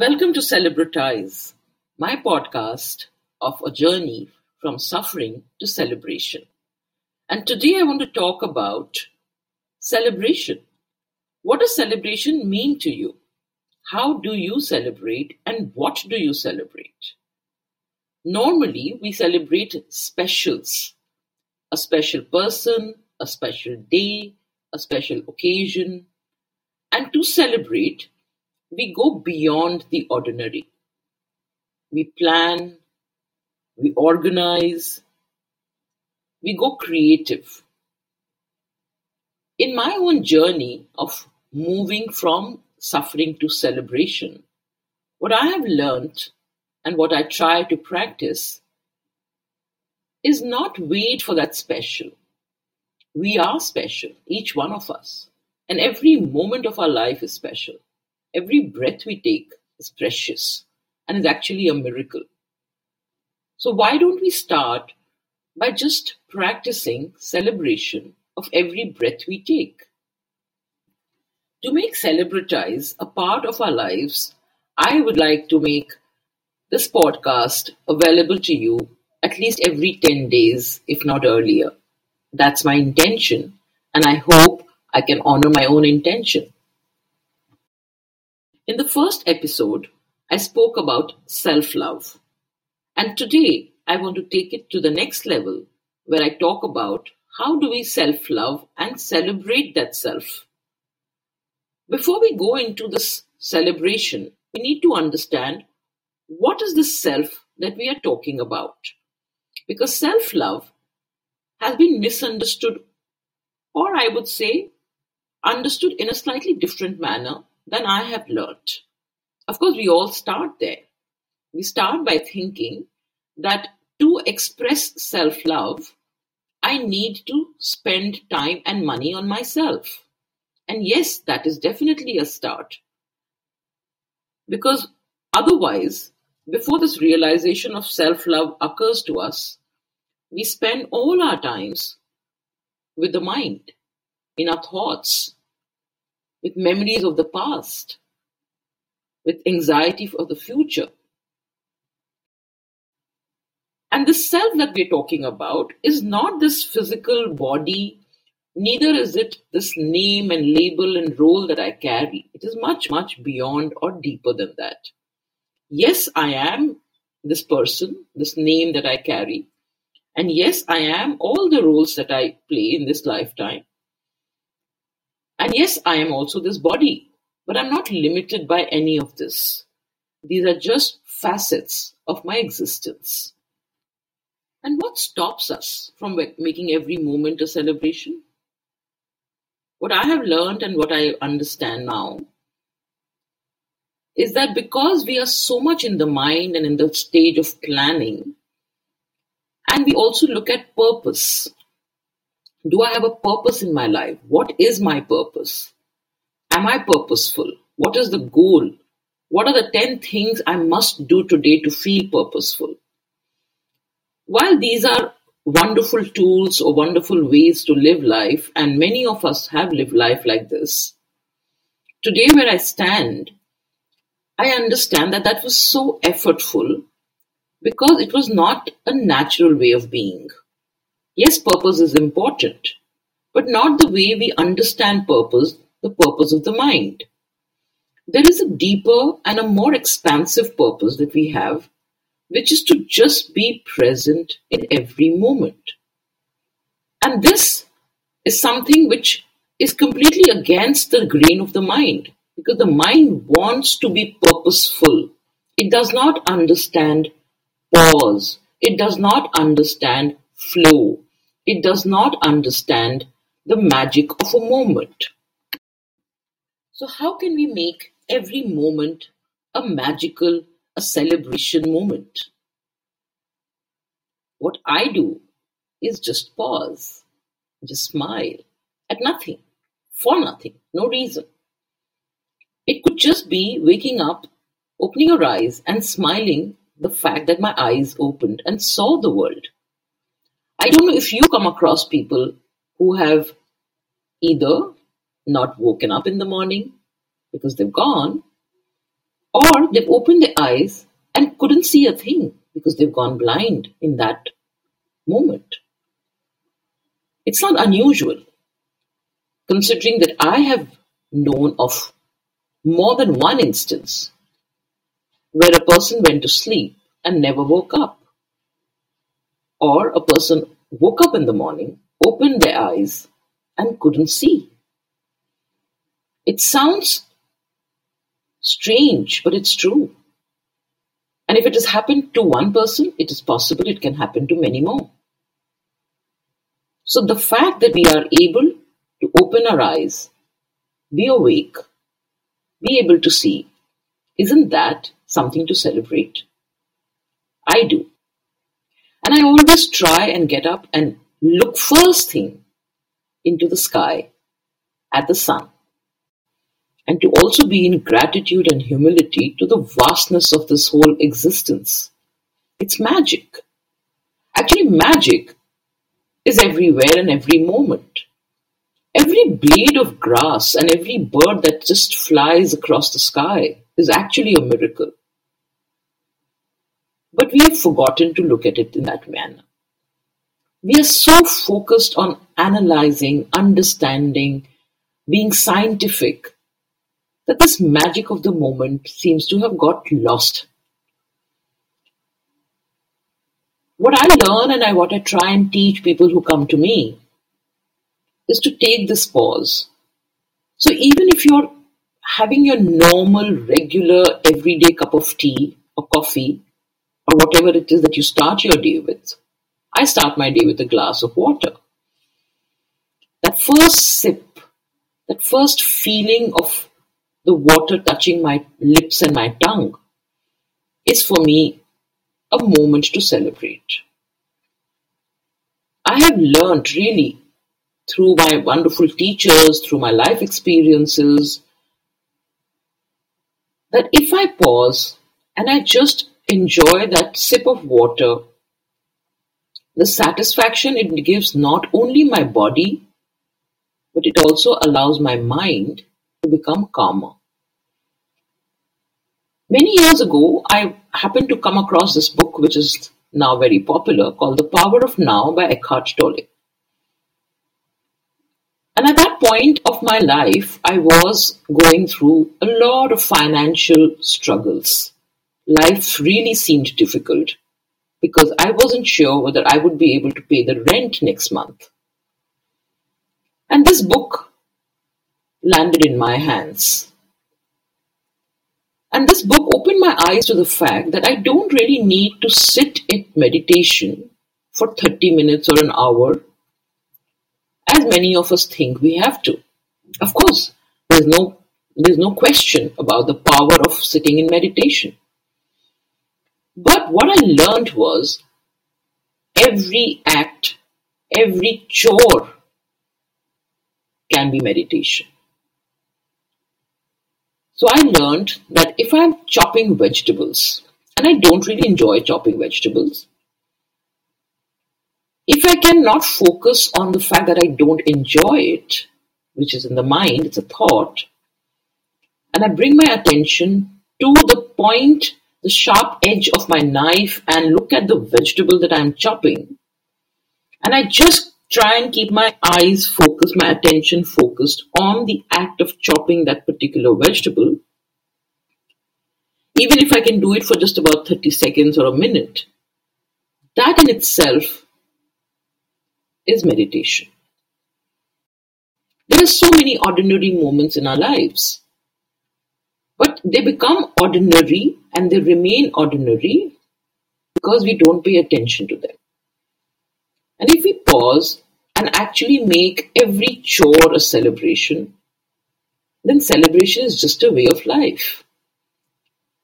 Welcome to Celebratize, my podcast of a journey from suffering to celebration. And today I want to talk about celebration. What does celebration mean to you? How do you celebrate and what do you celebrate? Normally, we celebrate specials a special person, a special day, a special occasion. And to celebrate, we go beyond the ordinary. We plan, we organize, we go creative. In my own journey of moving from suffering to celebration, what I have learned and what I try to practice is not wait for that special. We are special, each one of us, and every moment of our life is special. Every breath we take is precious and is actually a miracle. So, why don't we start by just practicing celebration of every breath we take? To make celebratize a part of our lives, I would like to make this podcast available to you at least every 10 days, if not earlier. That's my intention, and I hope I can honor my own intention. In the first episode, I spoke about self love. And today, I want to take it to the next level where I talk about how do we self love and celebrate that self. Before we go into this celebration, we need to understand what is the self that we are talking about. Because self love has been misunderstood, or I would say, understood in a slightly different manner than I have learnt. Of course, we all start there. We start by thinking that to express self love, I need to spend time and money on myself. And yes, that is definitely a start. Because otherwise, before this realization of self love occurs to us, we spend all our times with the mind, in our thoughts, with memories of the past, with anxiety for the future. And the self that we're talking about is not this physical body, neither is it this name and label and role that I carry. It is much, much beyond or deeper than that. Yes, I am this person, this name that I carry. And yes, I am all the roles that I play in this lifetime. And yes, I am also this body, but I'm not limited by any of this. These are just facets of my existence. And what stops us from making every moment a celebration? What I have learned and what I understand now is that because we are so much in the mind and in the stage of planning, and we also look at purpose do I have a purpose in my life? What is my purpose? Am I purposeful? What is the goal? What are the 10 things I must do today to feel purposeful? While these are wonderful tools or wonderful ways to live life, and many of us have lived life like this, today where I stand, I understand that that was so effortful because it was not a natural way of being. Yes, purpose is important, but not the way we understand purpose, the purpose of the mind. There is a deeper and a more expansive purpose that we have, which is to just be present in every moment. And this is something which is completely against the grain of the mind, because the mind wants to be purposeful. It does not understand pause. It does not understand flow. It does not understand the magic of a moment. So, how can we make every moment a magical, a celebration moment? What I do is just pause, just smile at nothing, for nothing, no reason. It could just be waking up, opening your eyes, and smiling the fact that my eyes opened and saw the world. I don't know if you come across people who have either not woken up in the morning because they've gone, Or they've opened their eyes and couldn't see a thing because they've gone blind in that moment. It's not unusual, considering that I have known of more than one instance where a person went to sleep and never woke up, or a person woke up in the morning, opened their eyes, and couldn't see. It sounds strange, but it's true. And if it has happened to one person, it is possible it can happen to many more. So the fact that we are able to open our eyes, be awake, be able to see, isn't that something to celebrate? I do. And I always try and get up and look first thing into the sky at the sun. And to also be in gratitude and humility to the vastness of this whole existence. It's magic. Actually, magic is everywhere and every moment. Every blade of grass and every bird that just flies across the sky is actually a miracle. But we have forgotten to look at it in that manner. We are so focused on analyzing, understanding, being scientific, that this magic of the moment seems to have got lost. What I learn and I, what I try and teach people who come to me is to take this pause. So even if you're having your normal, regular, everyday cup of tea or coffee or whatever it is that you start your day with, I start my day with a glass of water. That first sip, that first feeling of the water touching my lips and my tongue is for me a moment to celebrate. I have learned really through my wonderful teachers, through my life experiences, that if I pause and I just enjoy that sip of water, the satisfaction it gives not only my body, but it also allows my mind to become calmer. Many years ago, I happened to come across this book, which is now very popular, called The Power of Now by Eckhart Tolle. And at that point of my life, I was going through a lot of financial struggles. Life really seemed difficult because I wasn't sure whether I would be able to pay the rent next month. And this book landed in my hands. And this book opened my eyes to the fact that I don't really need to sit in meditation for 30 minutes or an hour as many of us think we have to. Of course, there's no there's no question about the power of sitting in meditation. But what I learned was every act, every chore can be meditation. So I learned that if I'm chopping vegetables, and I don't really enjoy chopping vegetables, if I cannot focus on the fact that I don't enjoy it, which is in the mind, it's a thought, and I bring my attention to the point, the sharp edge of my knife, and look at the vegetable that I'm chopping, and I just try and keep my eyes focused, my attention focused on the act of chopping that particular vegetable, even if I can do it for just about 30 seconds or a minute, that in itself is meditation. There are so many ordinary moments in our lives, they become ordinary and they remain ordinary because we don't pay attention to them. And if we pause and actually make every chore a celebration, then celebration is just a way of life.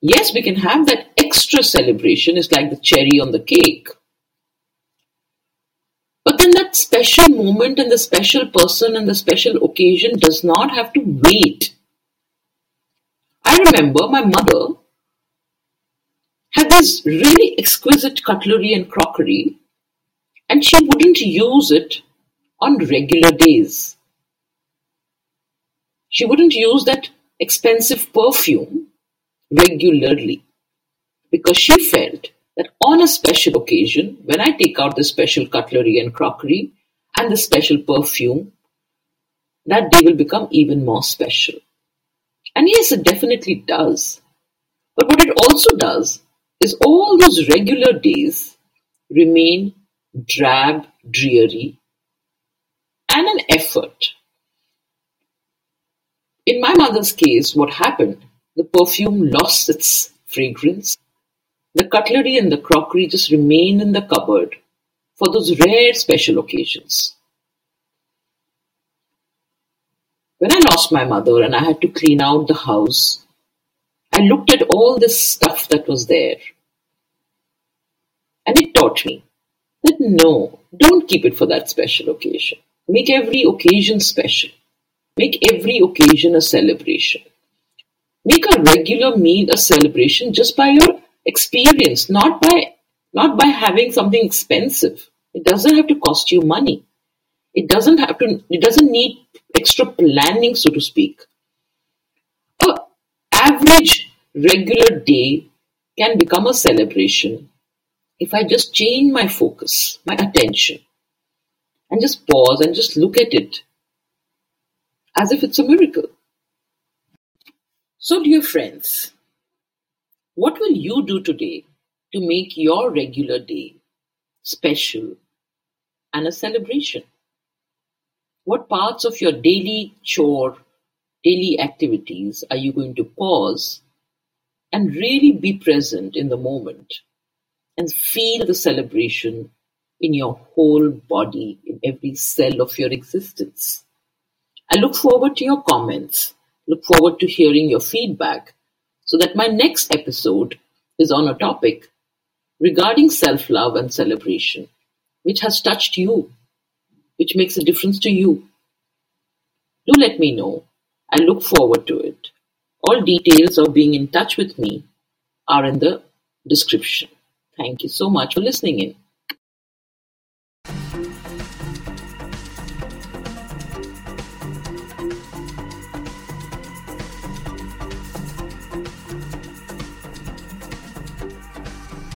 Yes, we can have that extra celebration, it's like the cherry on the cake. But then that special moment and the special person and the special occasion does not have to wait. I remember my mother had this really exquisite cutlery and crockery, and she wouldn't use it on regular days. She wouldn't use that expensive perfume regularly because she felt that on a special occasion, when I take out the special cutlery and crockery and the special perfume, that day will become even more special. And yes, it definitely does. But what it also does is all those regular days remain drab, dreary, and an effort. In my mother's case, what happened? The perfume lost its fragrance. The cutlery and the crockery just remained in the cupboard for those rare special occasions. When I lost my mother and I had to clean out the house, I looked at all this stuff that was there. And it taught me that no, don't keep it for that special occasion. Make every occasion special. Make every occasion a celebration. Make a regular meal a celebration just by your experience, not by not by having something expensive. It doesn't have to cost you money. It doesn't have to it doesn't need extra planning, so to speak. A average regular day can become a celebration if I just change my focus, my attention, and just pause and just look at it as if it's a miracle. So, dear friends, what will you do today to make your regular day special and a celebration? What parts of your daily chore, daily activities are you going to pause and really be present in the moment and feel the celebration in your whole body, in every cell of your existence? I look forward to your comments, look forward to hearing your feedback so that my next episode is on a topic regarding self love and celebration, which has touched you which makes a difference to you. Do let me know. I look forward to it. All details of being in touch with me are in the description. Thank you so much for listening in.